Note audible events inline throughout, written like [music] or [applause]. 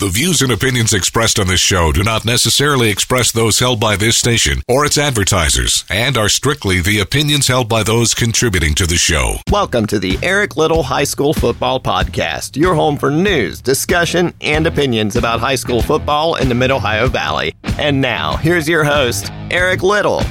The views and opinions expressed on this show do not necessarily express those held by this station or its advertisers and are strictly the opinions held by those contributing to the show. Welcome to the Eric Little High School Football Podcast, your home for news, discussion, and opinions about high school football in the Mid Ohio Valley. And now, here's your host, Eric Little.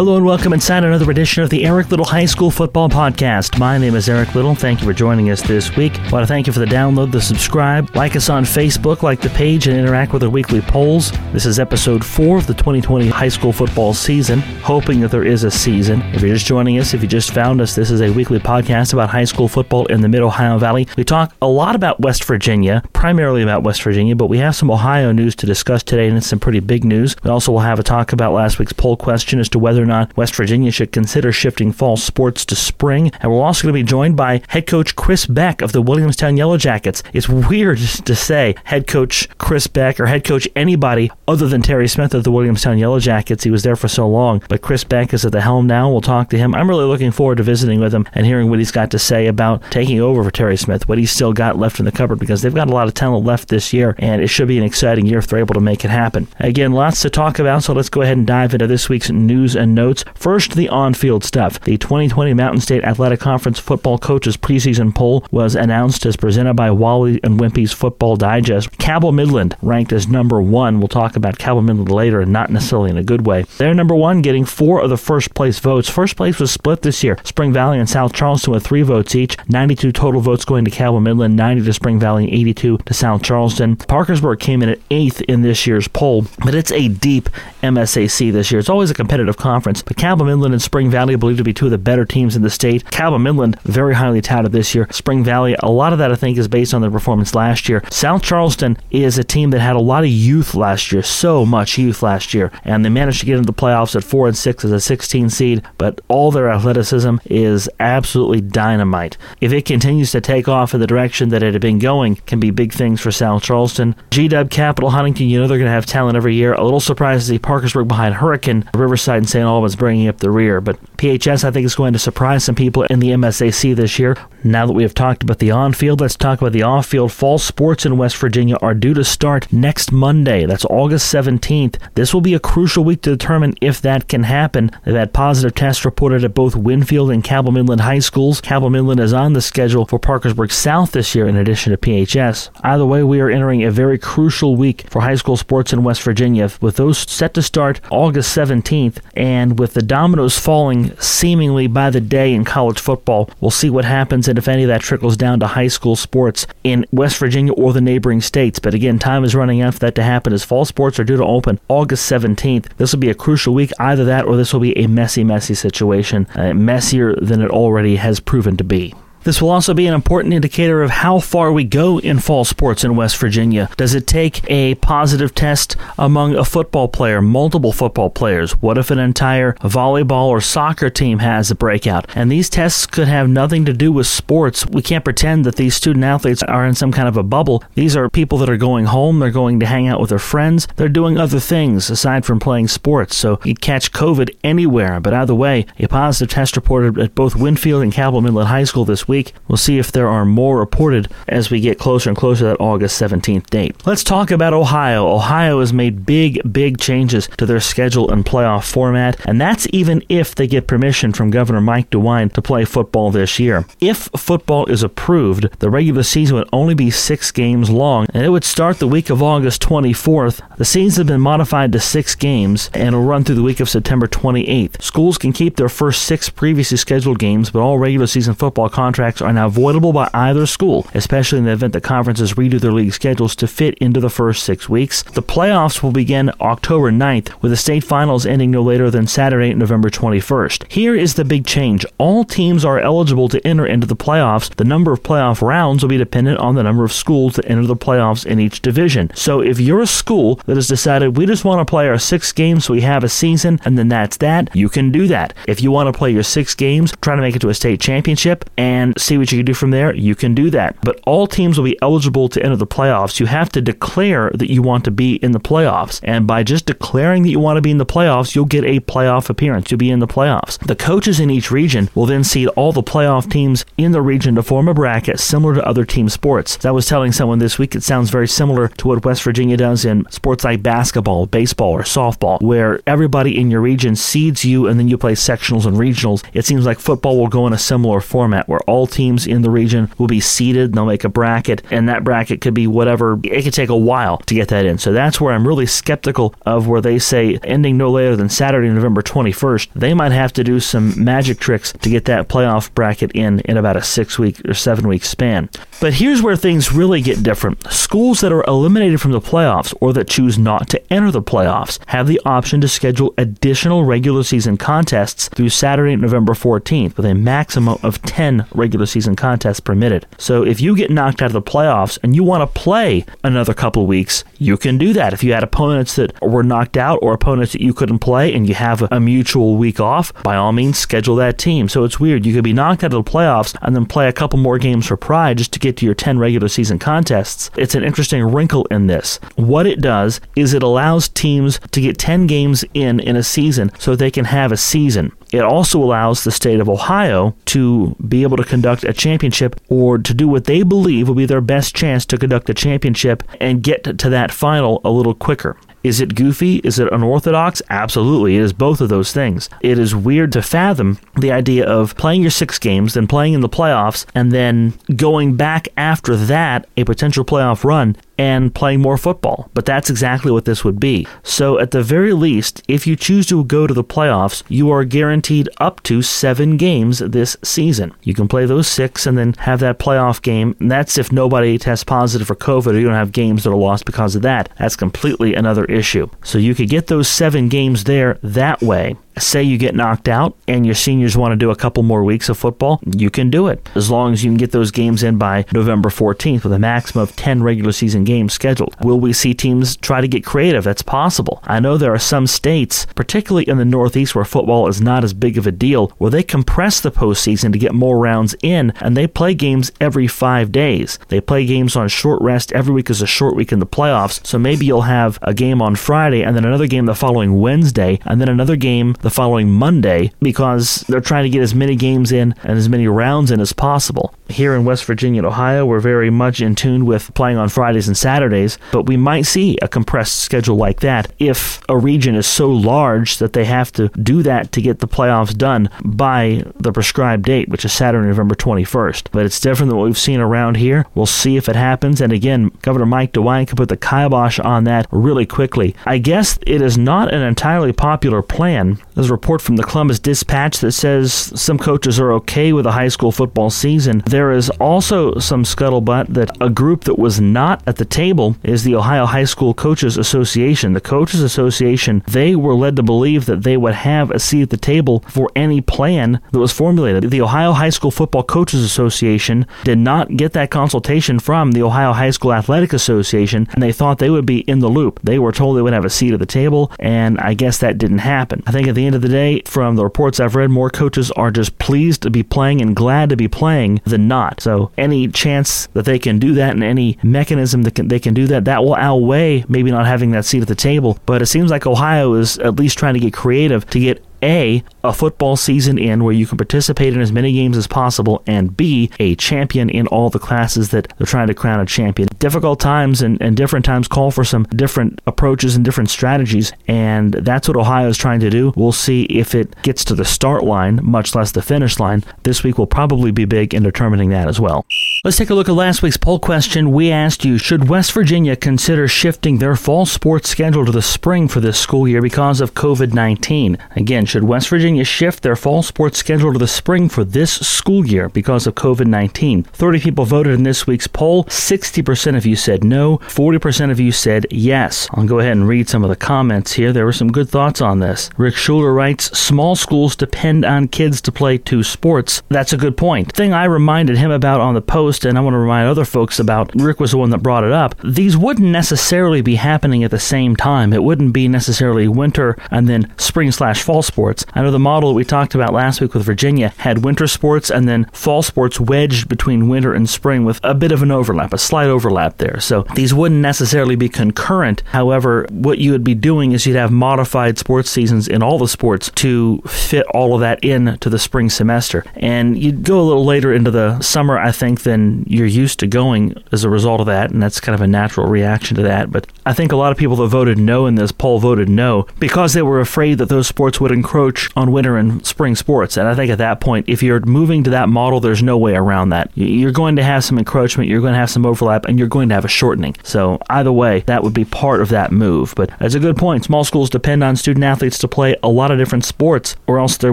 Hello and welcome inside another edition of the Eric Little High School Football Podcast. My name is Eric Little. Thank you for joining us this week. I want to thank you for the download, the subscribe, like us on Facebook, like the page, and interact with our weekly polls. This is episode four of the 2020 high school football season. Hoping that there is a season. If you're just joining us, if you just found us, this is a weekly podcast about high school football in the Mid Ohio Valley. We talk a lot about West Virginia, primarily about West Virginia, but we have some Ohio news to discuss today, and it's some pretty big news. We also will have a talk about last week's poll question as to whether or not West Virginia should consider shifting fall sports to spring. And we're also going to be joined by head coach Chris Beck of the Williamstown Yellow Jackets. It's weird [laughs] to say head coach Chris Beck or head coach anybody other than Terry Smith of the Williamstown Yellow Jackets. He was there for so long. But Chris Beck is at the helm now. We'll talk to him. I'm really looking forward to visiting with him and hearing what he's got to say about taking over for Terry Smith, what he's still got left in the cupboard because they've got a lot of talent left this year, and it should be an exciting year if they're able to make it happen. Again, lots to talk about, so let's go ahead and dive into this week's news and notes. First, the on field stuff. The 2020 Mountain State Athletic Conference football coaches preseason poll was announced as presented by Wally and Wimpy's Football Digest. Cabell Midland ranked as number one. We'll talk about Cabell Midland later, and not necessarily in a good way. They're number one, getting four of the first place votes. First place was split this year. Spring Valley and South Charleston with three votes each. 92 total votes going to Cabell Midland, 90 to Spring Valley, 82 to South Charleston. Parkersburg came in at eighth in this year's poll, but it's a deep MSAC this year. It's always a competitive conference, but Cabell Midland and Spring Valley are believed to be two of the better teams in the state. Cabell Midland, very highly touted this year. Spring Valley, a lot of that I think is based on their performance last year. South Charleston is a team that had a lot of youth last year, so much youth last year, and they managed to get into the playoffs at 4 and 6 as a 16 seed, but all their athleticism is absolutely dynamite. If it continues to take off in the direction that it had been going, can be big things for South Charleston. GW Capital Huntington, you know they're going to have talent every year. A little surprised to see Parkersburg behind Hurricane, Riverside, and St. Albans bringing up the rear, but PHS, I think, is going to surprise some people in the MSAC this year. Now that we have talked about the on field, let's talk about the off field. Fall sports in West Virginia are due to start next Monday. That's August 17th. This will be a crucial week to determine if that can happen. They've had positive tests reported at both Winfield and Cabell Midland high schools. Cabell Midland is on the schedule for Parkersburg South this year in addition to PHS. Either way, we are entering a very crucial week for high school sports in West Virginia, with those set to start August 17th, and with the dominoes falling seemingly by the day in college football. We'll see what happens and if any of that trickles down to high school sports in West Virginia or the neighboring states. But again, time is running out for that to happen as fall sports are due to open August 17th. This will be a crucial week. Either that or this will be a messy, messy situation, uh, messier than it already has proven to be. This will also be an important indicator of how far we go in fall sports in West Virginia. Does it take a positive test among a football player, multiple football players? What if an entire volleyball or soccer team has a breakout? And these tests could have nothing to do with sports. We can't pretend that these student athletes are in some kind of a bubble. These are people that are going home, they're going to hang out with their friends, they're doing other things aside from playing sports. So you'd catch COVID anywhere. But either way, a positive test reported at both Winfield and Cabell Midland High School this week. We'll see if there are more reported as we get closer and closer to that August 17th date. Let's talk about Ohio. Ohio has made big, big changes to their schedule and playoff format, and that's even if they get permission from Governor Mike DeWine to play football this year. If football is approved, the regular season would only be six games long, and it would start the week of August 24th. The season has been modified to six games and will run through the week of September 28th. Schools can keep their first six previously scheduled games, but all regular season football contracts are now voidable by either school, especially in the event the conferences redo their league schedules to fit into the first six weeks. The playoffs will begin October 9th, with the state finals ending no later than Saturday, November 21st. Here is the big change. All teams are eligible to enter into the playoffs. The number of playoff rounds will be dependent on the number of schools that enter the playoffs in each division. So if you're a school that has decided we just want to play our six games so we have a season and then that's that, you can do that. If you want to play your six games, try to make it to a state championship, and and see what you can do from there, you can do that. But all teams will be eligible to enter the playoffs. You have to declare that you want to be in the playoffs. And by just declaring that you want to be in the playoffs, you'll get a playoff appearance. You'll be in the playoffs. The coaches in each region will then seed all the playoff teams in the region to form a bracket similar to other team sports. As I was telling someone this week, it sounds very similar to what West Virginia does in sports like basketball, baseball, or softball, where everybody in your region seeds you and then you play sectionals and regionals. It seems like football will go in a similar format where all teams in the region will be seeded, they'll make a bracket, and that bracket could be whatever. It could take a while to get that in. So that's where I'm really skeptical of where they say ending no later than Saturday, November 21st. They might have to do some magic tricks to get that playoff bracket in in about a six week or seven week span. But here's where things really get different. Schools that are eliminated from the playoffs or that choose not to enter the playoffs have the option to schedule additional regular season contests through Saturday, November 14th, with a maximum of 10 regular season contests permitted. So if you get knocked out of the playoffs and you want to play another couple weeks, you can do that. If you had opponents that were knocked out or opponents that you couldn't play and you have a mutual week off, by all means, schedule that team. So it's weird. You could be knocked out of the playoffs and then play a couple more games for pride just to get to your 10 regular season contests. It's an interesting wrinkle in this. What it does is it allows teams to get 10 games in in a season so they can have a season. It also allows the state of Ohio to be able to conduct a championship or to do what they believe will be their best chance to conduct a championship and get to that final a little quicker. Is it goofy? Is it unorthodox? Absolutely. It is both of those things. It is weird to fathom the idea of playing your six games, then playing in the playoffs, and then going back after that, a potential playoff run, and playing more football. But that's exactly what this would be. So, at the very least, if you choose to go to the playoffs, you are guaranteed up to seven games this season. You can play those six and then have that playoff game. And that's if nobody tests positive for COVID or you don't have games that are lost because of that. That's completely another issue. So, you could get those seven games there that way say you get knocked out and your seniors want to do a couple more weeks of football, you can do it as long as you can get those games in by November 14th with a maximum of 10 regular season games scheduled. Will we see teams try to get creative? That's possible. I know there are some states, particularly in the Northeast where football is not as big of a deal, where they compress the postseason to get more rounds in and they play games every five days. They play games on short rest. Every week is a short week in the playoffs. So maybe you'll have a game on Friday and then another game the following Wednesday and then another game the following Monday because they're trying to get as many games in and as many rounds in as possible. Here in West Virginia and Ohio, we're very much in tune with playing on Fridays and Saturdays, but we might see a compressed schedule like that if a region is so large that they have to do that to get the playoffs done by the prescribed date, which is Saturday, November 21st. But it's different than what we've seen around here. We'll see if it happens. And again, Governor Mike DeWine could put the kibosh on that really quickly. I guess it is not an entirely popular plan. There's a report from the Columbus Dispatch that says some coaches are okay with a high school football season. There is also some scuttlebutt that a group that was not at the table is the Ohio High School Coaches Association. The Coaches Association, they were led to believe that they would have a seat at the table for any plan that was formulated. The Ohio High School Football Coaches Association did not get that consultation from the Ohio High School Athletic Association, and they thought they would be in the loop. They were told they would have a seat at the table, and I guess that didn't happen. I think at the end of the day, from the reports I've read, more coaches are just pleased to be playing and glad to be playing than not. So any chance that they can do that and any mechanism that can, they can do that, that will outweigh maybe not having that seat at the table. But it seems like Ohio is at least trying to get creative to get a, a football season in where you can participate in as many games as possible, and B, a champion in all the classes that they're trying to crown a champion. Difficult times and, and different times call for some different approaches and different strategies, and that's what Ohio is trying to do. We'll see if it gets to the start line, much less the finish line. This week will probably be big in determining that as well. Let's take a look at last week's poll question. We asked you Should West Virginia consider shifting their fall sports schedule to the spring for this school year because of COVID 19? Again, should West Virginia shift their fall sports schedule to the spring for this school year because of COVID 19? 30 people voted in this week's poll. 60% of you said no, 40% of you said yes. I'll go ahead and read some of the comments here. There were some good thoughts on this. Rick Schuler writes Small schools depend on kids to play two sports. That's a good point. Thing I reminded him about on the post, and I want to remind other folks about, Rick was the one that brought it up. These wouldn't necessarily be happening at the same time. It wouldn't be necessarily winter and then spring slash fall sports sports. I know the model that we talked about last week with Virginia had winter sports and then fall sports wedged between winter and spring with a bit of an overlap, a slight overlap there. So these wouldn't necessarily be concurrent. However, what you would be doing is you'd have modified sports seasons in all the sports to fit all of that in to the spring semester. And you'd go a little later into the summer, I think, than you're used to going as a result of that. And that's kind of a natural reaction to that. But I think a lot of people that voted no in this poll voted no because they were afraid that those sports would encroach on winter and spring sports. And I think at that point, if you're moving to that model, there's no way around that. You're going to have some encroachment, you're going to have some overlap, and you're going to have a shortening. So either way, that would be part of that move. But that's a good point. Small schools depend on student athletes to play a lot of different sports, or else there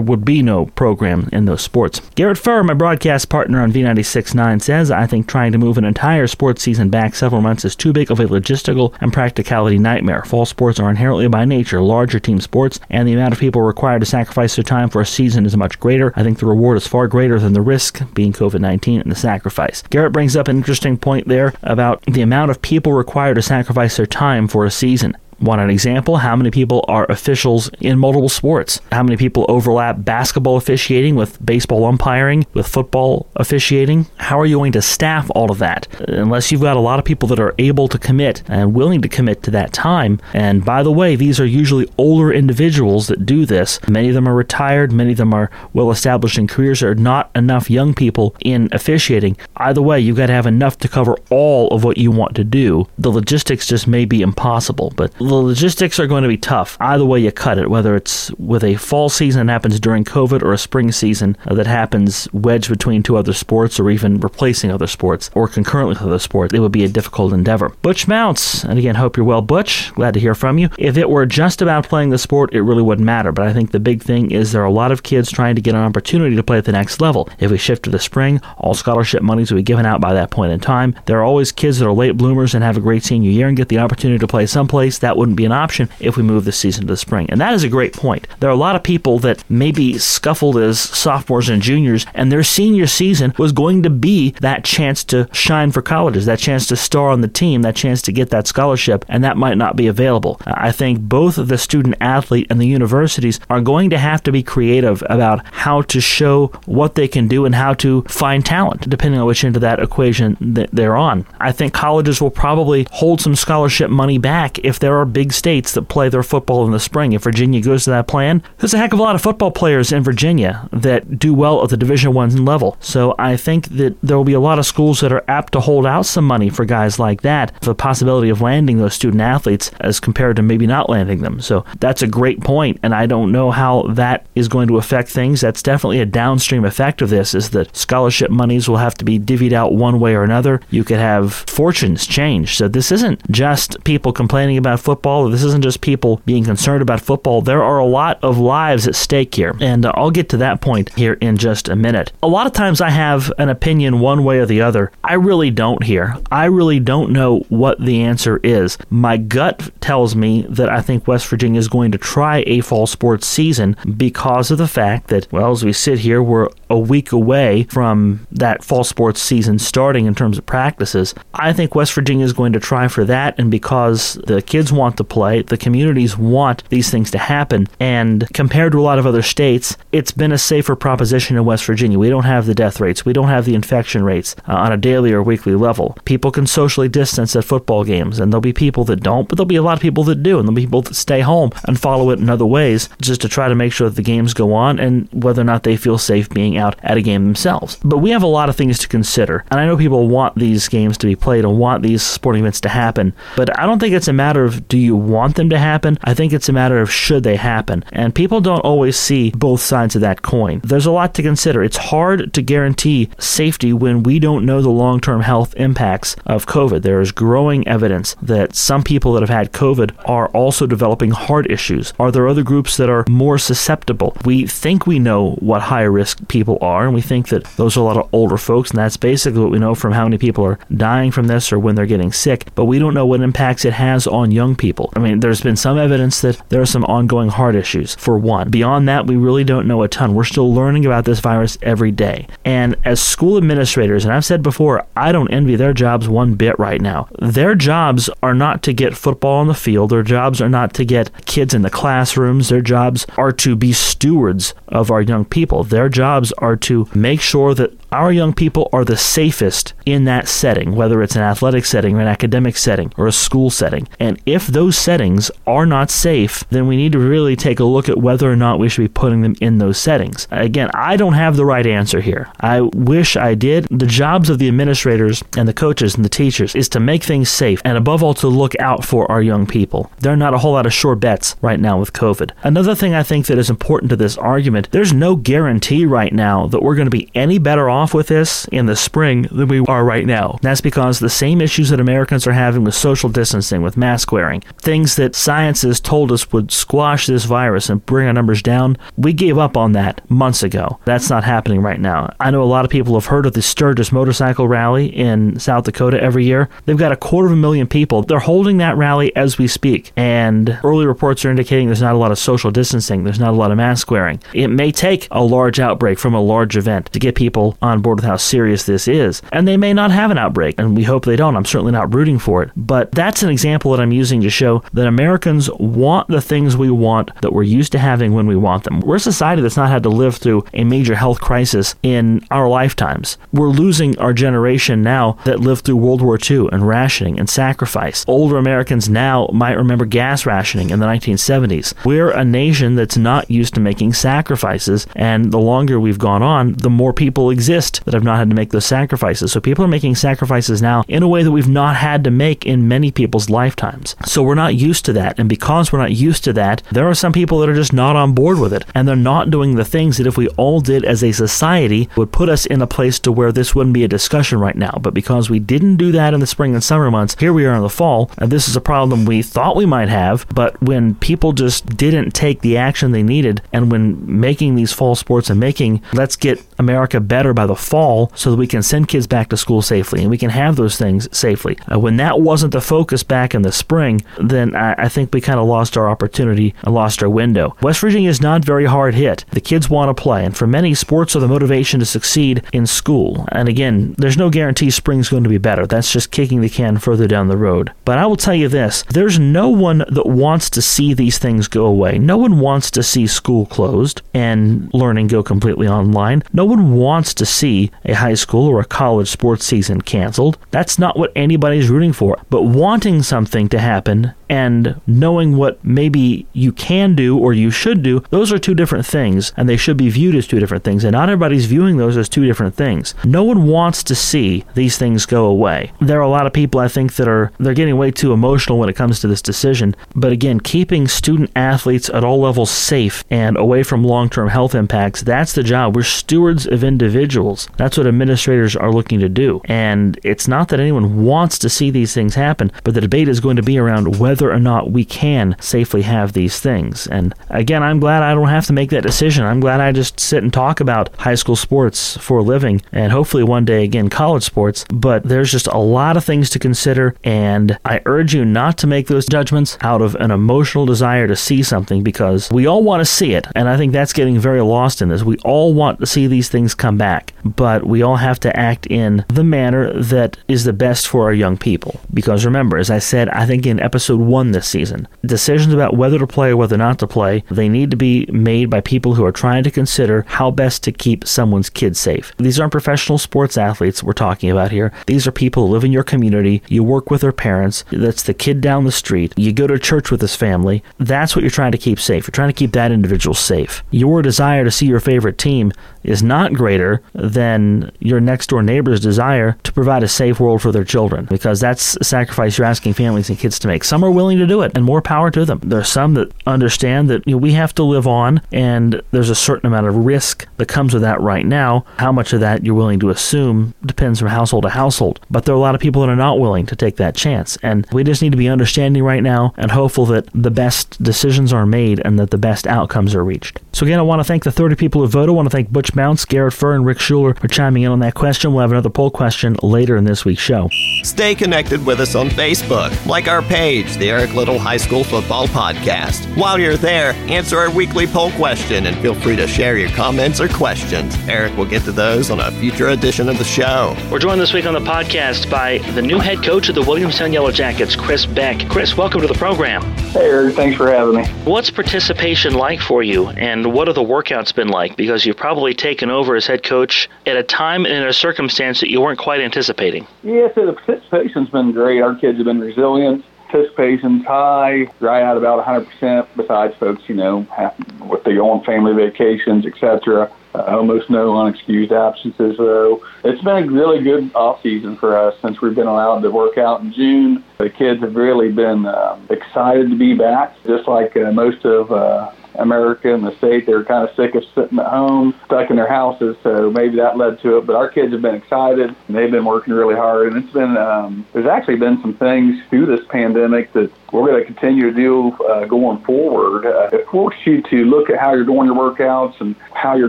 would be no program in those sports. Garrett Furr, my broadcast partner on V96.9, says, I think trying to move an entire sports season back several months is too big of a logistical and practicality nightmare. Fall sports are inherently by nature larger team sports, and the amount of people required to sacrifice their time for a season is much greater. I think the reward is far greater than the risk, being COVID 19 and the sacrifice. Garrett brings up an interesting point there about the amount of people required to sacrifice their time for a season. Want an example? How many people are officials in multiple sports? How many people overlap basketball officiating with baseball umpiring, with football officiating? How are you going to staff all of that? Unless you've got a lot of people that are able to commit and willing to commit to that time. And by the way, these are usually older individuals that do this. Many of them are retired, many of them are well established in careers. There are not enough young people in officiating. Either way, you've got to have enough to cover all of what you want to do. The logistics just may be impossible, but the logistics are going to be tough. Either way you cut it, whether it's with a fall season that happens during COVID or a spring season uh, that happens wedged between two other sports or even replacing other sports or concurrently with other sports, it would be a difficult endeavor. Butch Mounts, and again, hope you're well, Butch. Glad to hear from you. If it were just about playing the sport, it really wouldn't matter. But I think the big thing is there are a lot of kids trying to get an opportunity to play at the next level. If we shift to the spring, all scholarship monies will be given out by that point in time. There are always kids that are late bloomers and have a great senior year and get the opportunity to play someplace that wouldn't be an option if we move the season to the spring. And that is a great point. There are a lot of people that maybe scuffled as sophomores and juniors, and their senior season was going to be that chance to shine for colleges, that chance to star on the team, that chance to get that scholarship, and that might not be available. I think both the student athlete and the universities are going to have to be creative about how to show what they can do and how to find talent, depending on which end of that equation they're on. I think colleges will probably hold some scholarship money back if there are big states that play their football in the spring. If Virginia goes to that plan, there's a heck of a lot of football players in Virginia that do well at the Division One level. So I think that there will be a lot of schools that are apt to hold out some money for guys like that, for the possibility of landing those student athletes as compared to maybe not landing them. So that's a great point, and I don't know how that is going to affect things. That's definitely a downstream effect of this. Is that scholarship monies will have to be divvied out one way or another. You could have fortunes change. So this isn't just people complaining about football. This isn't just people being concerned about football. There are a lot of lives at stake here, and uh, I'll get to that point here in just a minute. A lot of times I have an opinion one way or the other. I really don't here. I really don't know what the answer is. My gut tells me that I think West Virginia is going to try a fall sports season because of the fact that, well, as we sit here, we're a week away from that fall sports season starting in terms of practices. I think West Virginia is going to try for that, and because the kids want to play, the communities want these things to happen. And compared to a lot of other states, it's been a safer proposition in West Virginia. We don't have the death rates, we don't have the infection rates uh, on a daily or weekly level. People can socially distance at football games, and there'll be people that don't, but there'll be a lot of people that do, and there'll be people that stay home and follow it in other ways just to try to make sure that the games go on and whether or not they feel safe being out at a game themselves. But we have a lot of things to consider, and I know people want these games to be played and want these sporting events to happen, but I don't think it's a matter of do you want them to happen? I think it's a matter of should they happen. And people don't always see both sides of that coin. There's a lot to consider. It's hard to guarantee safety when we don't know the long term health impacts of COVID. There is growing evidence that some people that have had COVID are also developing heart issues. Are there other groups that are more susceptible? We think we know what high risk people are, and we think that those are a lot of older folks, and that's basically what we know from how many people are dying from this or when they're getting sick. But we don't know what impacts it has on young people. I mean, there's been some evidence that there are some ongoing heart issues, for one. Beyond that, we really don't know a ton. We're still learning about this virus every day. And as school administrators, and I've said before, I don't envy their jobs one bit right now. Their jobs are not to get football on the field, their jobs are not to get kids in the classrooms, their jobs are to be stewards of our young people. Their jobs are to make sure that our young people are the safest in that setting, whether it's an athletic setting or an academic setting or a school setting. And if those settings are not safe, then we need to really take a look at whether or not we should be putting them in those settings. Again, I don't have the right answer here. I wish I did. The jobs of the administrators and the coaches and the teachers is to make things safe and above all to look out for our young people. There are not a whole lot of sure bets right now with COVID. Another thing I think that is important to this argument, there's no guarantee right now that we're going to be any better off off with this in the spring than we are right now. That's because the same issues that Americans are having with social distancing, with mask wearing, things that science scientists told us would squash this virus and bring our numbers down, we gave up on that months ago. That's not happening right now. I know a lot of people have heard of the Sturgis Motorcycle Rally in South Dakota every year. They've got a quarter of a million people. They're holding that rally as we speak. And early reports are indicating there's not a lot of social distancing, there's not a lot of mask wearing. It may take a large outbreak from a large event to get people on board with how serious this is. And they may not have an outbreak, and we hope they don't. I'm certainly not rooting for it. But that's an example that I'm using to show that Americans want the things we want that we're used to having when we want them. We're a society that's not had to live through a major health crisis in our lifetimes. We're losing our generation now that lived through World War II and rationing and sacrifice. Older Americans now might remember gas rationing in the 1970s. We're a nation that's not used to making sacrifices, and the longer we've gone on, the more people exist exist that have not had to make those sacrifices. So people are making sacrifices now in a way that we've not had to make in many people's lifetimes. So we're not used to that. And because we're not used to that, there are some people that are just not on board with it. And they're not doing the things that if we all did as a society would put us in a place to where this wouldn't be a discussion right now. But because we didn't do that in the spring and summer months, here we are in the fall. And this is a problem we thought we might have. But when people just didn't take the action they needed, and when making these fall sports and making let's get America better by the fall so that we can send kids back to school safely and we can have those things safely. Uh, when that wasn't the focus back in the spring, then I, I think we kind of lost our opportunity and lost our window. West Virginia is not very hard hit. The kids want to play, and for many, sports are the motivation to succeed in school. And again, there's no guarantee spring's going to be better. That's just kicking the can further down the road. But I will tell you this there's no one that wants to see these things go away. No one wants to see school closed and learning go completely online. No one wants to see a high school or a college sports season canceled. That's not what anybody's rooting for. But wanting something to happen and knowing what maybe you can do or you should do, those are two different things, and they should be viewed as two different things. And not everybody's viewing those as two different things. No one wants to see these things go away. There are a lot of people I think that are they're getting way too emotional when it comes to this decision. But again, keeping student athletes at all levels safe and away from long-term health impacts, that's the job. We're stewards of individuals. That's what administrators are looking to do. And it's not that anyone wants to see these things happen, but the debate is going to be around whether whether or not we can safely have these things. And again, I'm glad I don't have to make that decision. I'm glad I just sit and talk about high school sports for a living and hopefully one day again college sports. But there's just a lot of things to consider, and I urge you not to make those judgments out of an emotional desire to see something because we all want to see it. And I think that's getting very lost in this. We all want to see these things come back, but we all have to act in the manner that is the best for our young people. Because remember, as I said, I think in episode one this season. Decisions about whether to play or whether not to play, they need to be made by people who are trying to consider how best to keep someone's kid safe. These aren't professional sports athletes we're talking about here. These are people who live in your community. You work with their parents. That's the kid down the street. You go to church with his family. That's what you're trying to keep safe. You're trying to keep that individual safe. Your desire to see your favorite team is not greater than your next door neighbor's desire to provide a safe world for their children because that's a sacrifice you're asking families and kids to make. Some are willing to do it and more power to them. There are some that understand that you know, we have to live on and there's a certain amount of risk that comes with that right now. How much of that you're willing to assume depends from household to household. But there are a lot of people that are not willing to take that chance. And we just need to be understanding right now and hopeful that the best decisions are made and that the best outcomes are reached. So again, I want to thank the 30 people who voted. I want to thank Butch Mounts, Garrett Furr, and Rick Schuler for chiming in on that question. We'll have another poll question later in this week's show. Stay connected with us on Facebook. Like our page, the the Eric Little High School Football Podcast. While you're there, answer our weekly poll question and feel free to share your comments or questions. Eric will get to those on a future edition of the show. We're joined this week on the podcast by the new head coach of the Williamstown Yellow Jackets, Chris Beck. Chris, welcome to the program. Hey, Eric. Thanks for having me. What's participation like for you, and what have the workouts been like? Because you've probably taken over as head coach at a time and in a circumstance that you weren't quite anticipating. Yeah, so the participation's been great. Our kids have been resilient. Participation's high, right at about 100%, besides folks, you know, have, what they go on family vacations, etc. Uh, almost no unexcused absences, though. It's been a really good off season for us since we've been allowed to work out in June. The kids have really been um, excited to be back, just like uh, most of uh, America and the state. They were kind of sick of sitting at home, stuck in their houses, so maybe that led to it. But our kids have been excited, and they've been working really hard. And it's been um, there's actually been some things through this pandemic that we're going to continue to do uh, going forward. Uh, it forces you to look at how you're doing your workouts and how you're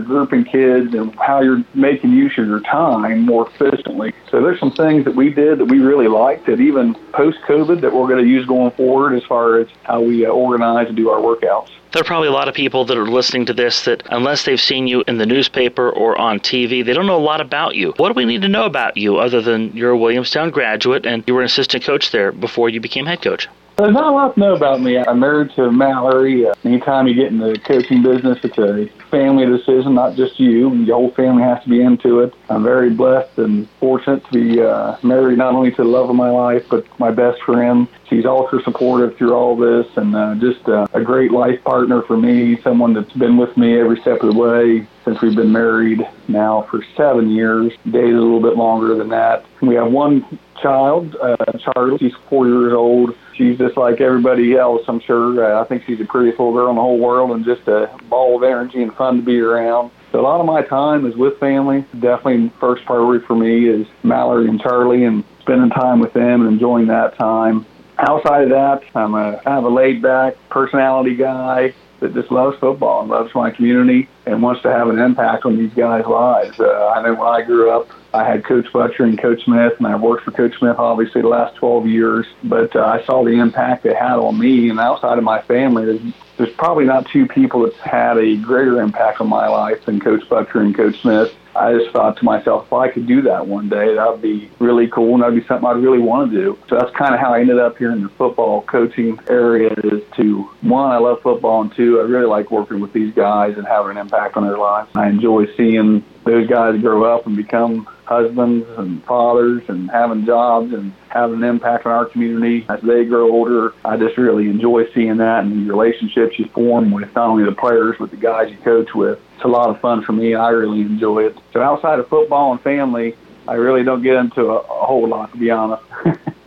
grouping kids and how you're making use of your time more efficiently. So there's some things that we did that we really liked that even post-COVID that we're going to use going forward as far as how we uh, organize and do our workouts. There are probably a lot of people that are listening to this that, unless they've seen you in the newspaper or on TV, they don't know a lot about you. What do we need to know about you other than you're a Williamstown graduate and you were an assistant coach there before you became head coach? There's not a lot to know about me. I'm married to Mallory. Uh, anytime you get in the coaching business, it's a family decision, not just you. Your whole family has to be into it. I'm very blessed and fortunate to be uh, married not only to the love of my life, but my best friend. She's ultra supportive through all this and uh, just uh, a great life partner for me, someone that's been with me every step of the way since we've been married now for seven years, dated a little bit longer than that. We have one child, uh, Charlie. She's four years old. She's just like everybody else, I'm sure. Uh, I think she's the prettiest little girl in the whole world and just a ball of energy and fun to be around. So a lot of my time is with family. Definitely first priority for me is Mallory and Charlie and spending time with them and enjoying that time. Outside of that, I'm a kind of a laid back personality guy that just loves football and loves my community and wants to have an impact on these guys' lives. Uh, I know when I grew up, I had Coach Butcher and Coach Smith, and I've worked for Coach Smith obviously the last 12 years. But uh, I saw the impact it had on me, and outside of my family, there's, there's probably not two people that's had a greater impact on my life than Coach Butcher and Coach Smith. I just thought to myself, if I could do that one day, that would be really cool, and that would be something I'd really want to do. So that's kind of how I ended up here in the football coaching area. Is to one, I love football, and two, I really like working with these guys and having an impact on their lives. I enjoy seeing those guys grow up and become husbands and fathers and having jobs and having an impact on our community as they grow older. I just really enjoy seeing that and the relationships you form with not only the players but the guys you coach with. It's a lot of fun for me. I really enjoy it. So outside of football and family, I really don't get into a, a whole lot to be honest. [laughs]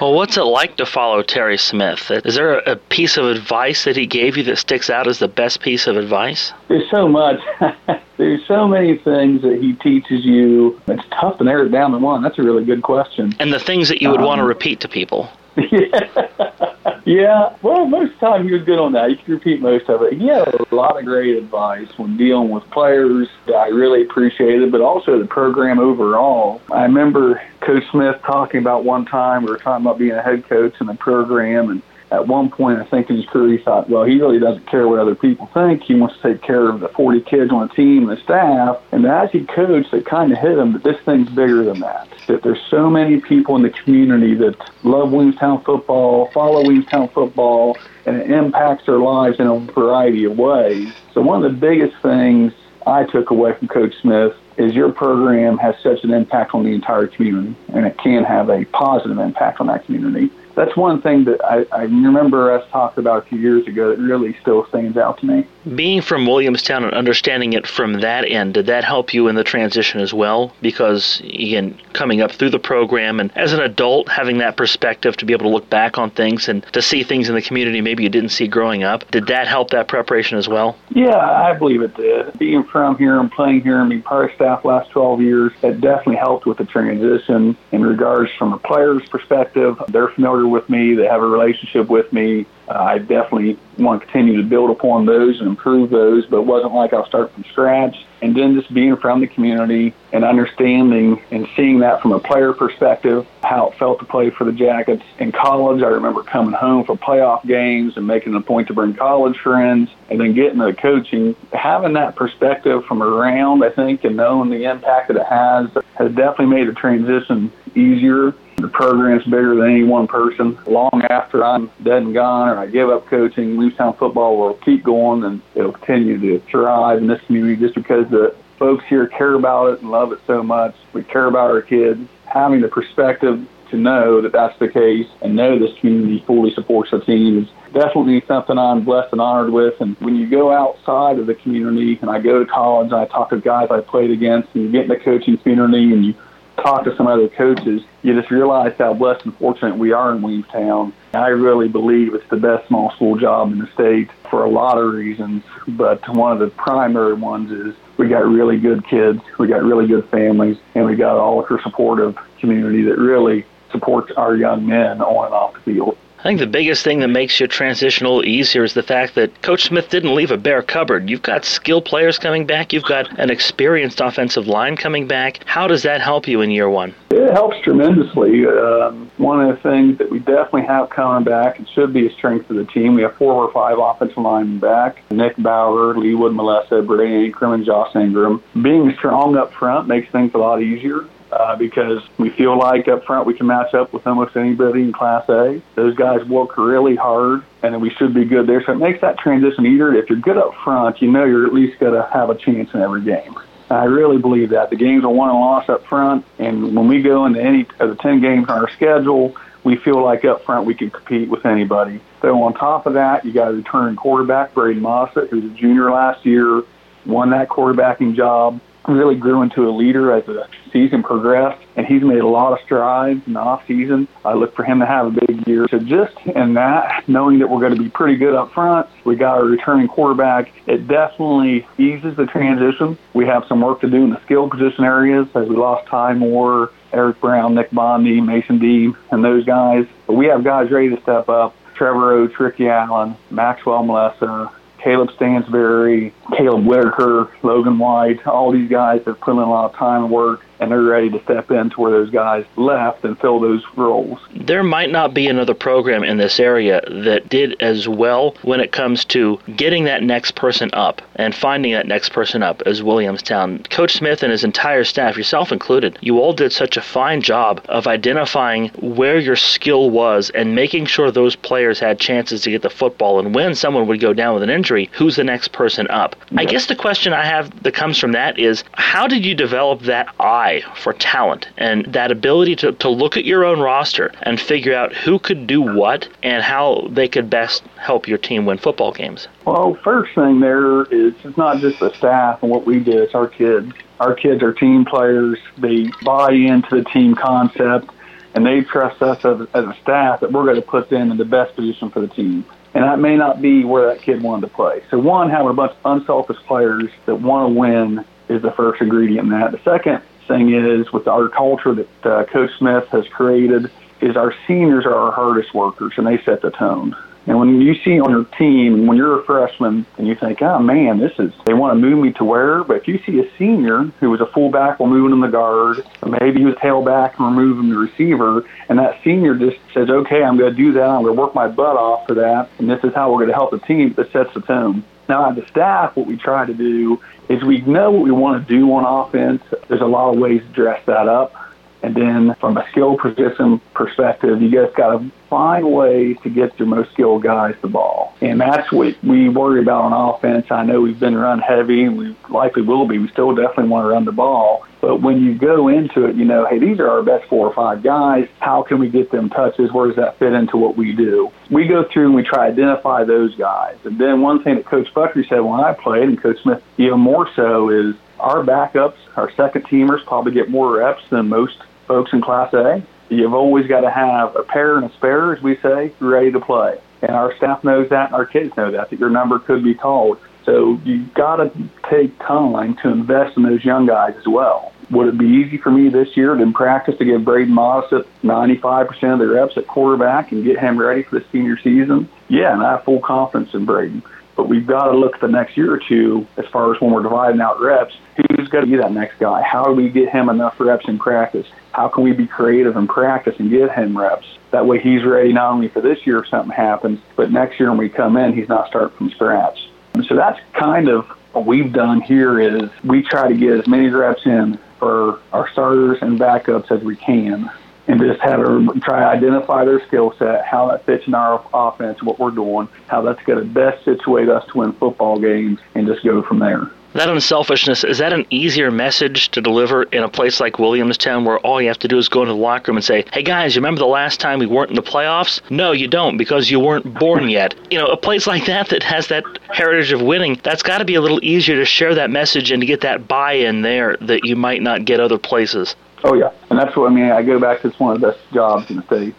well, what's it like to follow Terry Smith? Is there a piece of advice that he gave you that sticks out as the best piece of advice? There's so much. [laughs] There's so many things that he teaches you. It's tough to narrow it down to one. That's a really good question. And the things that you would um, want to repeat to people. [laughs] Yeah. yeah. Well, most of the time he was good on that. You can repeat most of it. He had a lot of great advice when dealing with players that I really appreciated, but also the program overall. I remember Coach Smith talking about one time we were talking about being a head coach in the program and at one point, I think in his career, he thought, well, he really doesn't care what other people think. He wants to take care of the 40 kids on the team and the staff. And as he coached, it kind of hit him that this thing's bigger than that. That there's so many people in the community that love Williamstown football, follow Williamstown football, and it impacts their lives in a variety of ways. So one of the biggest things I took away from Coach Smith is your program has such an impact on the entire community, and it can have a positive impact on that community that's one thing that I, I remember us talking about a few years ago that really still stands out to me. Being from Williamstown and understanding it from that end, did that help you in the transition as well? Because, again, coming up through the program and as an adult, having that perspective to be able to look back on things and to see things in the community maybe you didn't see growing up, did that help that preparation as well? Yeah, I believe it did. Being from here and playing here and being part of staff last 12 years, it definitely helped with the transition in regards from a player's perspective. They're familiar with me. They have a relationship with me. Uh, I definitely want to continue to build upon those and improve those, but it wasn't like I'll start from scratch. And then just being from the community and understanding and seeing that from a player perspective, how it felt to play for the Jackets. In college, I remember coming home for playoff games and making a point to bring college friends and then getting the coaching. Having that perspective from around, I think, and knowing the impact that it has has definitely made the transition easier the program's bigger than any one person. Long after I'm dead and gone or I give up coaching, Williamstown football will keep going and it'll continue to thrive in this community just because the folks here care about it and love it so much. We care about our kids. Having the perspective to know that that's the case and know this community fully supports the team is definitely something I'm blessed and honored with. And when you go outside of the community and I go to college and I talk to guys I played against and you get in the coaching community and you talk to some other coaches, you just realize how blessed and fortunate we are in Williamstown. I really believe it's the best small school job in the state for a lot of reasons, but one of the primary ones is we got really good kids, we got really good families, and we got all of our supportive community that really supports our young men on and off the field. I think the biggest thing that makes your transition a little easier is the fact that Coach Smith didn't leave a bare cupboard. You've got skill players coming back, you've got an experienced offensive line coming back. How does that help you in year one? It helps tremendously. Um, one of the things that we definitely have coming back, and should be a strength of the team. We have four or five offensive linemen back Nick Bauer, Leewood Melissa, Brady Ingram, and Josh Ingram. Being strong up front makes things a lot easier uh, because we feel like up front we can match up with almost anybody in Class A. Those guys work really hard, and we should be good there. So it makes that transition easier. If you're good up front, you know you're at least going to have a chance in every game. I really believe that. The games are won and lost up front, and when we go into any of the 10 games on our schedule, we feel like up front we can compete with anybody. So on top of that, you got a returning quarterback, Braden Mossett, who's a junior last year, won that quarterbacking job really grew into a leader as the season progressed, and he's made a lot of strides in the off season. I look for him to have a big year. So just in that, knowing that we're going to be pretty good up front, we got a returning quarterback. It definitely eases the transition. We have some work to do in the skill position areas as we lost Ty Moore, Eric Brown, Nick Bondi, Mason Deeb, and those guys. But we have guys ready to step up. Trevor Oates, Ricky Allen, Maxwell Melissa, Caleb Stansberry, Caleb Whitaker, Logan White, all these guys have put in a lot of time and work and they're ready to step into where those guys left and fill those roles. There might not be another program in this area that did as well when it comes to getting that next person up and finding that next person up as Williamstown. Coach Smith and his entire staff, yourself included, you all did such a fine job of identifying where your skill was and making sure those players had chances to get the football. And when someone would go down with an injury, who's the next person up? I guess the question I have that comes from that is how did you develop that eye? Eye for talent and that ability to, to look at your own roster and figure out who could do what and how they could best help your team win football games? Well, first thing there is it's not just the staff and what we do, it's our kids. Our kids are team players. They buy into the team concept and they trust us as, as a staff that we're going to put them in the best position for the team. And that may not be where that kid wanted to play. So, one, having a bunch of unselfish players that want to win is the first ingredient in that. The second thing is with our culture that uh, Coach Smith has created is our seniors are our hardest workers and they set the tone. And when you see on your team, when you're a freshman and you think, oh man, this is, they want to move me to where? But if you see a senior who was a fullback, we'll move him to guard, or maybe he was tailback and we're moving the receiver, and that senior just says, okay, I'm going to do that, I'm going to work my butt off for that, and this is how we're going to help the team, that sets the tone. Now, as a staff, what we try to do is we know what we want to do on offense. There's a lot of ways to dress that up. And then from a skill position perspective, you just got to find ways to get your most skilled guys the ball. And that's what we worry about on offense. I know we've been run heavy and we likely will be. We still definitely want to run the ball. But when you go into it, you know, hey, these are our best four or five guys. How can we get them touches? Where does that fit into what we do? We go through and we try to identify those guys. And then one thing that Coach Buckley said when I played, and Coach Smith even more so, is our backups, our second teamers probably get more reps than most folks in Class A. You've always got to have a pair and a spare, as we say, ready to play. And our staff knows that, and our kids know that, that your number could be called. So you've got to take time to invest in those young guys as well. Would it be easy for me this year in practice to give Braden Modest 95% of the reps at quarterback and get him ready for the senior season? Yeah, and I have full confidence in Braden. But we've got to look at the next year or two as far as when we're dividing out reps. Who's going to be that next guy? How do we get him enough reps in practice? How can we be creative in practice and get him reps? That way he's ready not only for this year if something happens, but next year when we come in, he's not starting from scratch. And so that's kind of what we've done here is we try to get as many reps in for our starters and backups as we can and just have to try to identify their skill set, how that fits in our offense, what we're doing, how that's going to best situate us to win football games, and just go from there. That unselfishness, is that an easier message to deliver in a place like Williamstown where all you have to do is go into the locker room and say, hey guys, you remember the last time we weren't in the playoffs? No, you don't because you weren't born [laughs] yet. You know, a place like that that has that heritage of winning, that's got to be a little easier to share that message and to get that buy in there that you might not get other places. Oh, yeah. And that's what I mean. I go back to it's one of the best jobs in the city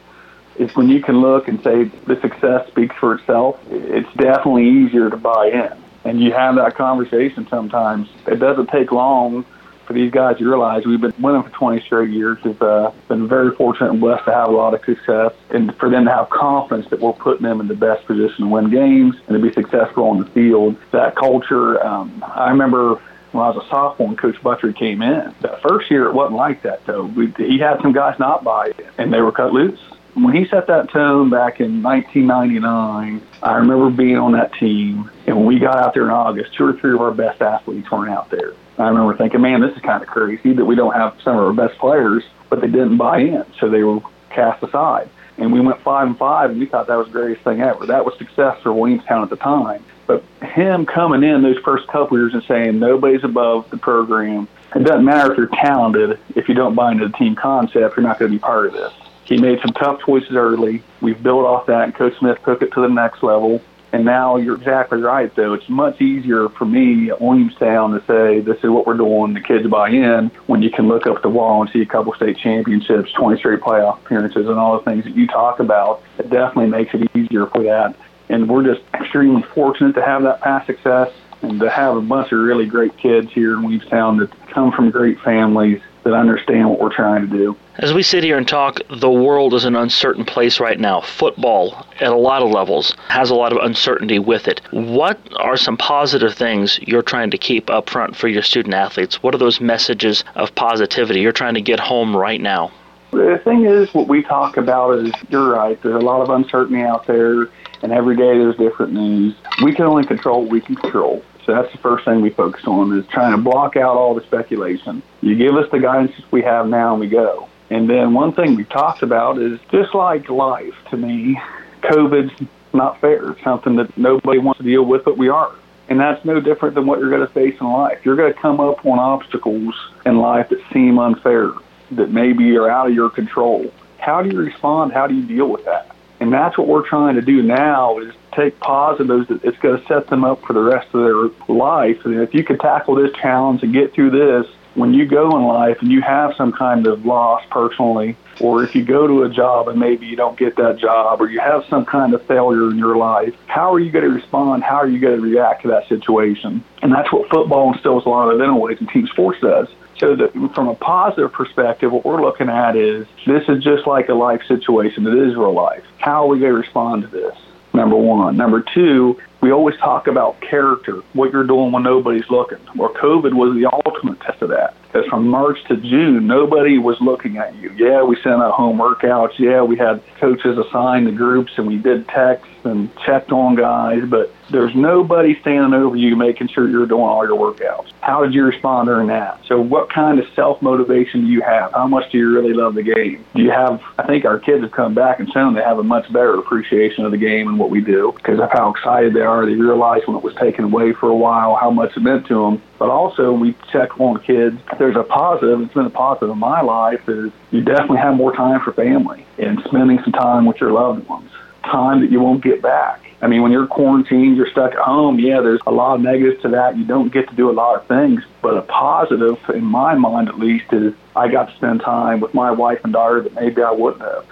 is when you can look and say the success speaks for itself, it's definitely easier to buy in and you have that conversation sometimes. It doesn't take long for these guys to realize we've been winning for 20 straight years. We've uh, been very fortunate and blessed to have a lot of success, and for them to have confidence that we're putting them in the best position to win games and to be successful on the field. That culture, um, I remember when I was a sophomore and Coach Butcher came in. That first year, it wasn't like that, though. We, he had some guys not buy it, and they were cut loose. When he set that tone back in 1999, I remember being on that team, and when we got out there in August, two or three of our best athletes weren't out there. I remember thinking, man, this is kind of crazy that we don't have some of our best players, but they didn't buy in, so they were cast aside. And we went five and five, and we thought that was the greatest thing ever. That was success for Williamstown at the time. But him coming in those first couple years and saying nobody's above the program. It doesn't matter if you're talented. If you don't buy into the team concept, you're not going to be part of this. He made some tough choices early. We've built off that, and Coach Smith took it to the next level. And now you're exactly right, though. It's much easier for me at Williamstown to say, this is what we're doing, the kids buy in, when you can look up the wall and see a couple state championships, 20 straight playoff appearances, and all the things that you talk about. It definitely makes it easier for that. And we're just extremely fortunate to have that past success and to have a bunch of really great kids here in Williamstown that come from great families that understand what we're trying to do. As we sit here and talk, the world is an uncertain place right now. Football, at a lot of levels, has a lot of uncertainty with it. What are some positive things you're trying to keep up front for your student athletes? What are those messages of positivity you're trying to get home right now? The thing is, what we talk about is you're right. There's a lot of uncertainty out there, and every day there's different news. We can only control what we can control. So that's the first thing we focus on is trying to block out all the speculation. You give us the guidance we have now and we go. And then one thing we talked about is just like life to me, COVID's not fair. It's something that nobody wants to deal with, but we are. And that's no different than what you're going to face in life. You're going to come up on obstacles in life that seem unfair, that maybe are out of your control. How do you respond? How do you deal with that? And that's what we're trying to do now is take positives that it's going to set them up for the rest of their life. And if you can tackle this challenge and get through this, when you go in life and you have some kind of loss personally, or if you go to a job and maybe you don't get that job, or you have some kind of failure in your life, how are you going to respond? How are you going to react to that situation? And that's what football instills a lot of in anyways, and team sports does. So that from a positive perspective, what we're looking at is this is just like a life situation. It is real life. How are we going to respond to this? Number one. Number two, we always talk about character, what you're doing when nobody's looking. Well, COVID was the ultimate test of that. Because from March to June, nobody was looking at you. Yeah, we sent out home workouts. Yeah, we had coaches assigned to groups and we did texts and checked on guys, but there's nobody standing over you making sure you're doing all your workouts. How did you respond during that? So, what kind of self motivation do you have? How much do you really love the game? Do you have, I think our kids have come back and shown they have a much better appreciation of the game and what we do because of how excited they are. They realize when it was taken away for a while how much it meant to them. But also, we check on kids. There's a positive, it's been a positive in my life, is you definitely have more time for family and spending some time with your loved ones time that you won't get back. I mean, when you're quarantined, you're stuck at home. Yeah, there's a lot of negatives to that. You don't get to do a lot of things. But a positive, in my mind at least, is I got to spend time with my wife and daughter that maybe I wouldn't have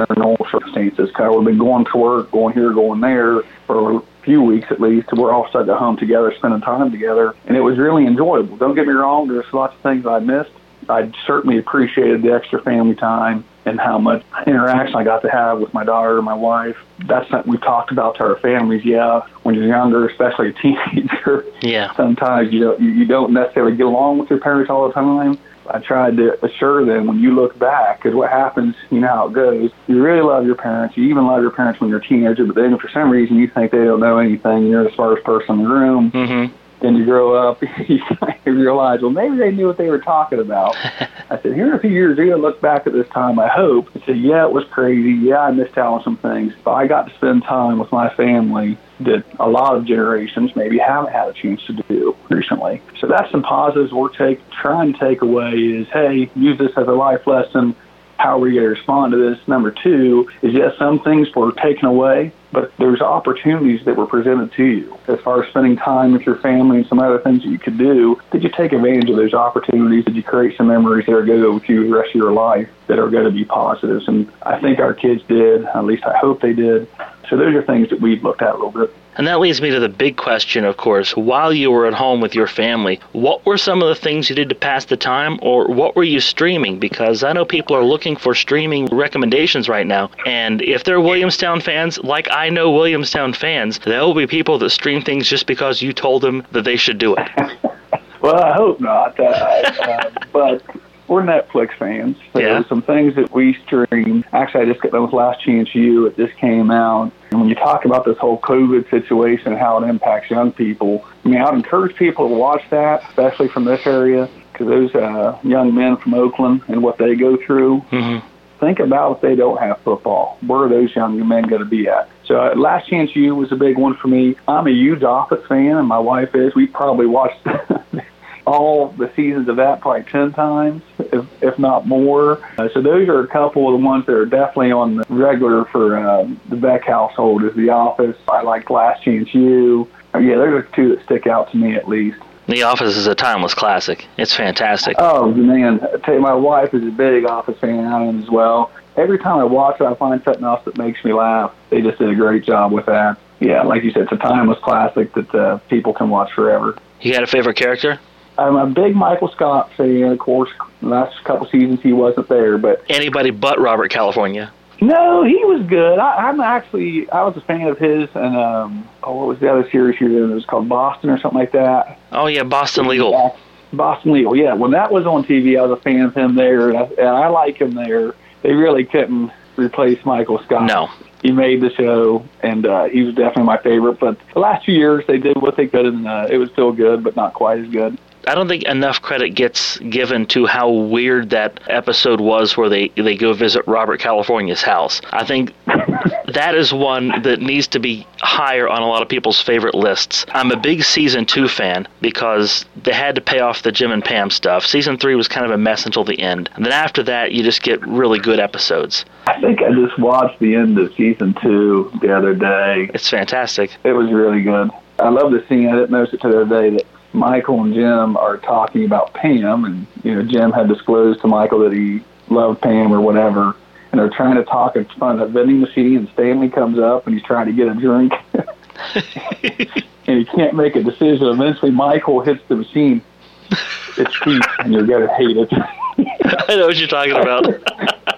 under normal circumstances. Because we've been going to work, going here, going there for a few weeks at least. We're all stuck at home together, spending time together. And it was really enjoyable. Don't get me wrong, there's lots of things I missed I certainly appreciated the extra family time and how much interaction I got to have with my daughter and my wife. That's something we've talked about to our families. Yeah, when you're younger, especially a [laughs] teenager, yeah, sometimes you don't you don't necessarily get along with your parents all the time. I tried to assure them when you look back, because what happens, you know how it goes. You really love your parents. You even love your parents when you're a teenager, but then for some reason you think they don't know anything. You're the smartest person in the room. Mm-hmm then you grow up, [laughs] you realize, well, maybe they knew what they were talking about. [laughs] I said, here in a few years, you're going to look back at this time, I hope, and say, yeah, it was crazy. Yeah, I missed out on some things. But I got to spend time with my family that a lot of generations maybe haven't had a chance to do recently. So that's some positives we're take, trying to take away is, hey, use this as a life lesson how are we going to respond to this? Number two is yes, some things were taken away, but there's opportunities that were presented to you as far as spending time with your family and some other things that you could do. Did you take advantage of those opportunities? Did you create some memories that are going to go with you the rest of your life that are going to be positives? And I think our kids did. At least I hope they did. So those are things that we've looked at a little bit. And that leads me to the big question, of course. While you were at home with your family, what were some of the things you did to pass the time, or what were you streaming? Because I know people are looking for streaming recommendations right now. And if they're Williamstown fans, like I know Williamstown fans, there will be people that stream things just because you told them that they should do it. [laughs] well, I hope not. Uh, uh, but we're Netflix fans. So yeah. some things that we stream. Actually, I just got done with Last Chance U. It just came out. And when you talk about this whole COVID situation and how it impacts young people, I mean, I'd encourage people to watch that, especially from this area, because those uh, young men from Oakland and what they go through. Mm-hmm. Think about if they don't have football. Where are those young men going to be at? So uh, Last Chance U was a big one for me. I'm a huge Office fan, and my wife is. We probably watched [laughs] all the seasons of that probably 10 times, if, if not more. Uh, so those are a couple of the ones that are definitely on the regular for uh, the Beck household is The Office. I like Last Chance U. Uh, yeah, those are two that stick out to me at least. The Office is a timeless classic. It's fantastic. Oh, man. I tell you, my wife is a big Office fan. I am as well. Every time I watch it, I find something else that makes me laugh. They just did a great job with that. Yeah, like you said, it's a timeless classic that uh, people can watch forever. You got a favorite character? I'm a big Michael Scott fan. Of course, the last couple seasons he wasn't there, but anybody but Robert California. No, he was good. I, I'm actually I was a fan of his, and um, oh, what was the other series here? It was called Boston or something like that. Oh yeah, Boston Legal. Boston Legal. Yeah, when that was on TV, I was a fan of him there, and I, and I like him there. They really couldn't replace Michael Scott. No, he made the show, and uh, he was definitely my favorite. But the last few years, they did what they could, and uh, it was still good, but not quite as good. I don't think enough credit gets given to how weird that episode was where they, they go visit Robert California's house. I think [laughs] that is one that needs to be higher on a lot of people's favorite lists. I'm a big season two fan because they had to pay off the Jim and Pam stuff. Season three was kind of a mess until the end. And then after that, you just get really good episodes. I think I just watched the end of season two the other day. It's fantastic. It was really good. I love the scene. I didn't notice it till the other day that Michael and Jim are talking about Pam, and you know Jim had disclosed to Michael that he loved Pam or whatever, and they're trying to talk in front of a vending machine, and Stanley comes up and he's trying to get a drink, [laughs] and he can't make a decision. Eventually, Michael hits the machine. It's sweet, and you're gonna hate it. [laughs] I know what you're talking about. [laughs]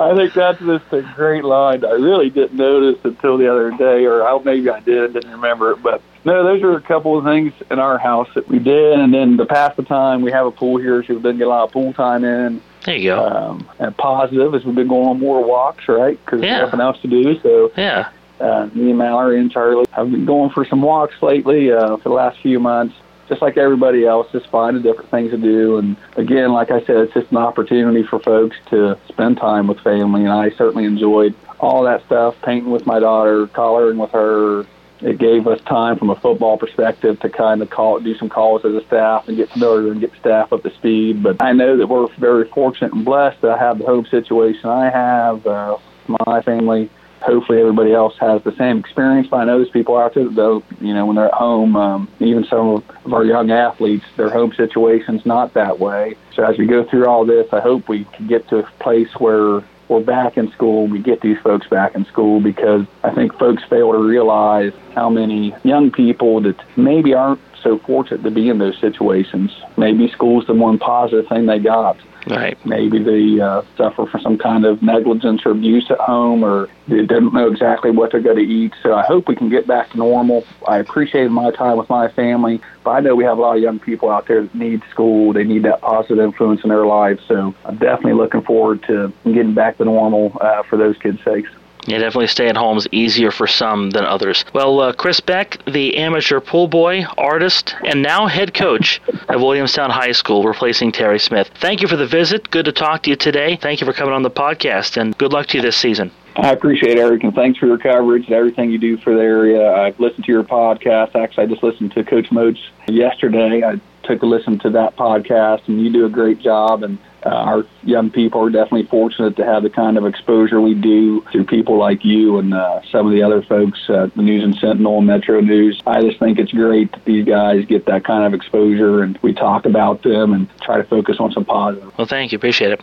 I think that's just a great line. I really didn't notice until the other day, or I, maybe I did, didn't remember it. But no, those are a couple of things in our house that we did. And then to pass the time, we have a pool here, so we didn't get a lot of pool time in. There you go. Um, and positive is we've been going on more walks, right? Because yeah. there's nothing else to do. So yeah, uh, me and Mallory and Charlie have been going for some walks lately uh, for the last few months just like everybody else, just finding different things to do. And again, like I said, it's just an opportunity for folks to spend time with family. And I certainly enjoyed all that stuff, painting with my daughter, coloring with her. It gave us time from a football perspective to kind of call, do some calls as a staff and get familiar and get staff up to speed. But I know that we're very fortunate and blessed to have the home situation I have. Uh, my family hopefully everybody else has the same experience. But I know there's people out there though, you know, when they're at home, um, even some of our young athletes, their home situation's not that way. So as we go through all this, I hope we can get to a place where we're back in school, we get these folks back in school because I think folks fail to realize how many young people that maybe aren't so fortunate to be in those situations. Maybe school's the one positive thing they got. Right. Maybe they uh, suffer from some kind of negligence or abuse at home, or they don't know exactly what they're going to eat. So I hope we can get back to normal. I appreciated my time with my family, but I know we have a lot of young people out there that need school. They need that positive influence in their lives. So I'm definitely looking forward to getting back to normal uh, for those kids' sakes. Yeah, definitely stay at home is easier for some than others. Well, uh, Chris Beck, the amateur pool boy, artist, and now head coach at Williamstown High School, replacing Terry Smith. Thank you for the visit. Good to talk to you today. Thank you for coming on the podcast, and good luck to you this season. I appreciate it, Eric, and thanks for your coverage and everything you do for the area. I've listened to your podcast. Actually, I just listened to Coach Moats yesterday. I took a listen to that podcast, and you do a great job. And uh, our young people are definitely fortunate to have the kind of exposure we do through people like you and uh, some of the other folks at the News and Sentinel and Metro News. I just think it's great that these guys get that kind of exposure and we talk about them and try to focus on some positive. Well, thank you. Appreciate it.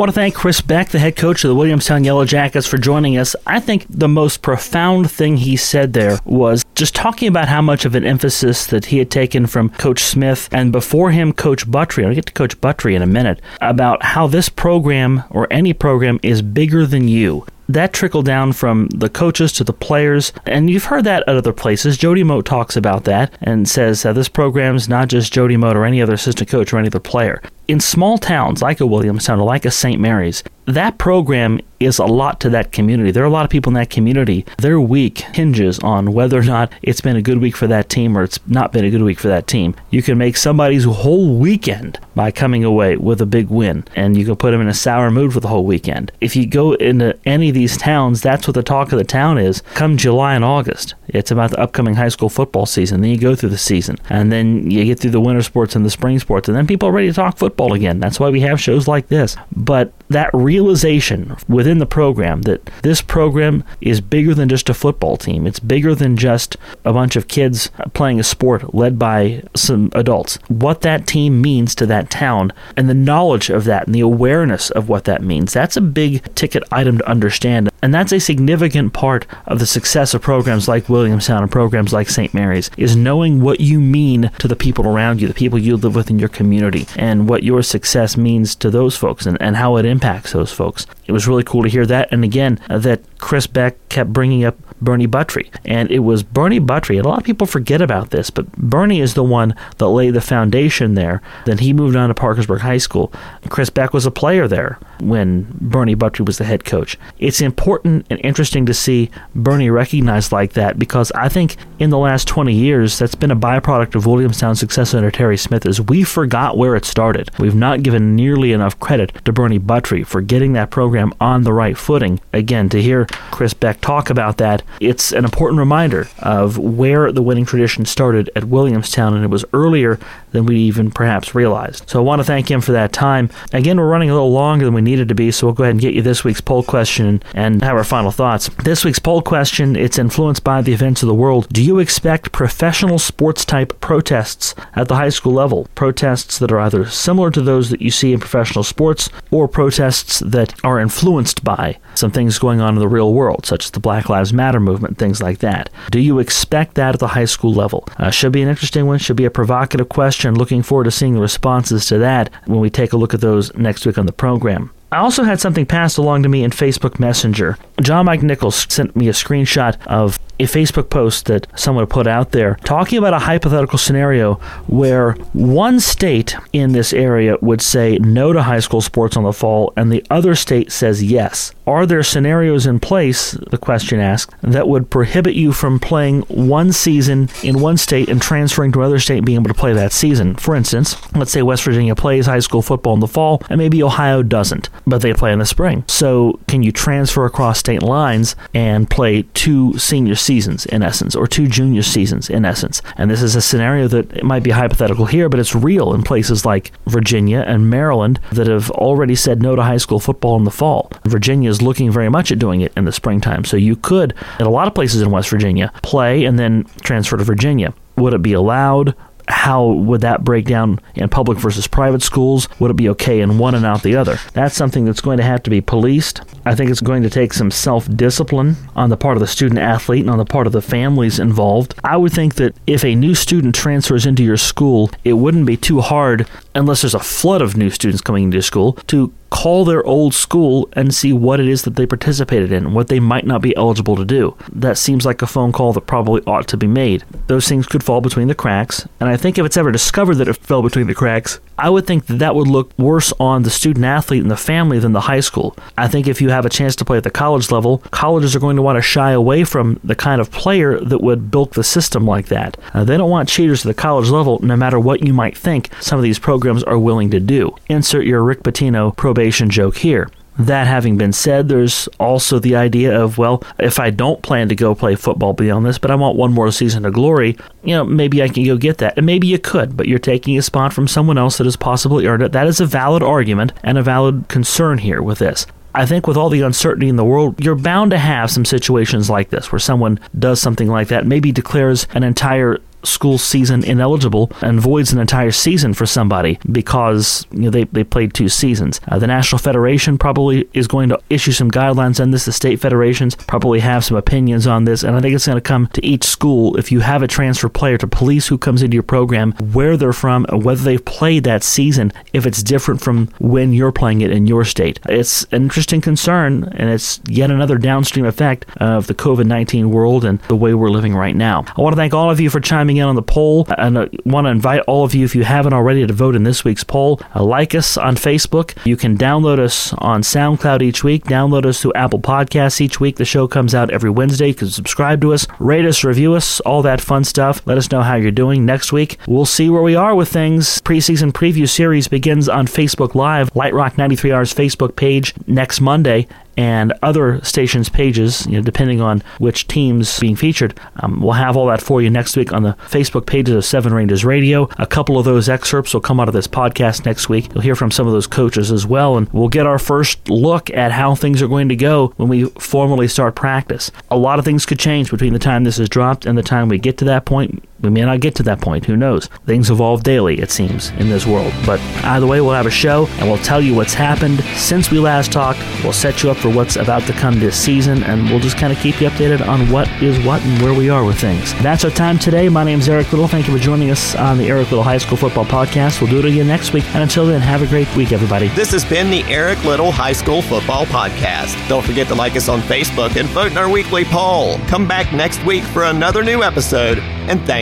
I want to thank Chris Beck, the head coach of the Williamstown Yellow Jackets, for joining us. I think the most profound thing he said there was just talking about how much of an emphasis that he had taken from Coach Smith and before him, Coach Buttry. I'll get to Coach Buttry in a minute about how this program or any program is bigger than you that trickled down from the coaches to the players, and you've heard that at other places. Jody Moat talks about that and says that this program's not just Jody Moat or any other assistant coach or any other player. In small towns like a Williamstown or like a St. Mary's, that program is a lot to that community. There are a lot of people in that community. Their week hinges on whether or not it's been a good week for that team or it's not been a good week for that team. You can make somebody's whole weekend by coming away with a big win, and you can put them in a sour mood for the whole weekend. If you go into any of these towns, that's what the talk of the town is. Come July and August, it's about the upcoming high school football season. Then you go through the season, and then you get through the winter sports and the spring sports, and then people are ready to talk football again. That's why we have shows like this. But that realization within the program that this program is bigger than just a football team. It's bigger than just a bunch of kids playing a sport led by some adults. What that team means to that town and the knowledge of that and the awareness of what that means, that's a big ticket item to understand. And that's a significant part of the success of programs like Williamstown and programs like St. Mary's is knowing what you mean to the people around you, the people you live with in your community, and what your success means to those folks and, and how it impacts those folks. It was really cool to hear that. And again, uh, that Chris Beck kept bringing up Bernie Buttry. And it was Bernie Buttry, and a lot of people forget about this, but Bernie is the one that laid the foundation there. Then he moved on to Parkersburg High School. Chris Beck was a player there when Bernie Buttry was the head coach. It's important and interesting to see Bernie recognized like that because I think in the last 20 years, that's been a byproduct of Williamstown's success under Terry Smith is we forgot where it started. We've not given nearly enough credit to Bernie Buttry for getting that program on the right footing. Again, to hear Chris Beck talk about that, it's an important reminder of where the winning tradition started at Williamstown, and it was earlier than we even perhaps realized. So I want to thank him for that time. Again, we're running a little longer than we needed to be, so we'll go ahead and get you this week's poll question and have our final thoughts. This week's poll question, it's influenced by the events of the world. Do you expect professional sports type protests at the high school level? Protests that are either similar to those that you see in professional sports or protests that are influenced by some things going on in the real world, such as the Black Lives Matter movement, things like that. Do you expect that at the high school level? Uh, should be an interesting one, should be a provocative question. Looking forward to seeing the responses to that when we take a look at those next week on the program. I also had something passed along to me in Facebook Messenger. John Mike Nichols sent me a screenshot of a Facebook post that someone put out there talking about a hypothetical scenario where one state in this area would say no to high school sports on the fall and the other state says yes. Are there scenarios in place, the question asked, that would prohibit you from playing one season in one state and transferring to another state and being able to play that season? For instance, let's say West Virginia plays high school football in the fall and maybe Ohio doesn't, but they play in the spring. So can you transfer across state lines and play two senior seasons? Seasons in essence, or two junior seasons in essence. And this is a scenario that it might be hypothetical here, but it's real in places like Virginia and Maryland that have already said no to high school football in the fall. Virginia is looking very much at doing it in the springtime. So you could, at a lot of places in West Virginia, play and then transfer to Virginia. Would it be allowed? how would that break down in public versus private schools? Would it be okay in one and out the other? That's something that's going to have to be policed. I think it's going to take some self discipline on the part of the student athlete and on the part of the families involved. I would think that if a new student transfers into your school, it wouldn't be too hard, unless there's a flood of new students coming into school, to call their old school and see what it is that they participated in, what they might not be eligible to do. That seems like a phone call that probably ought to be made. Those things could fall between the cracks, and I think if it's ever discovered that it fell between the cracks, I would think that that would look worse on the student athlete and the family than the high school. I think if you have a chance to play at the college level, colleges are going to want to shy away from the kind of player that would bilk the system like that. Uh, they don't want cheaters at the college level, no matter what you might think some of these programs are willing to do. Insert your Rick Pitino probation joke here. That having been said, there's also the idea of, well, if I don't plan to go play football beyond this, but I want one more season of glory, you know, maybe I can go get that. And maybe you could, but you're taking a spot from someone else that has possibly earned it. That is a valid argument and a valid concern here with this. I think with all the uncertainty in the world, you're bound to have some situations like this where someone does something like that, maybe declares an entire school season ineligible and voids an entire season for somebody because you know, they, they played two seasons. Uh, the National Federation probably is going to issue some guidelines on this. The state federations probably have some opinions on this, and I think it's going to come to each school if you have a transfer player to police who comes into your program, where they're from, and whether they've played that season, if it's different from when you're playing it in your state. It's an interesting concern, and it's yet another downstream effect of the COVID 19 world and the way we're living right now. I want to thank all of you for chiming in on the poll. And I want to invite all of you, if you haven't already, to vote in this week's poll. Uh, like us on Facebook. You can download us on SoundCloud each week. Download us through Apple Podcasts each week. The show comes out every Wednesday. You can subscribe to us, rate us, review us, all that fun stuff. Let us know how you're doing. Next week, we'll see where we are with things. Preseason preview series begins on Facebook Live, Light Rock 93R's Facebook page next Monday and other stations' pages, you know, depending on which teams being featured. Um, we'll have all that for you next week on the Facebook pages of Seven Ranges Radio. A couple of those excerpts will come out of this podcast next week. You'll hear from some of those coaches as well, and we'll get our first look at how things are going to go when we formally start practice. A lot of things could change between the time this is dropped and the time we get to that point. We may not get to that point, who knows? Things evolve daily, it seems, in this world. But either way, we'll have a show and we'll tell you what's happened since we last talked. We'll set you up for what's about to come this season, and we'll just kind of keep you updated on what is what and where we are with things. That's our time today. My name is Eric Little. Thank you for joining us on the Eric Little High School Football Podcast. We'll do it again next week. And until then, have a great week, everybody. This has been the Eric Little High School Football Podcast. Don't forget to like us on Facebook and vote in our weekly poll. Come back next week for another new episode, and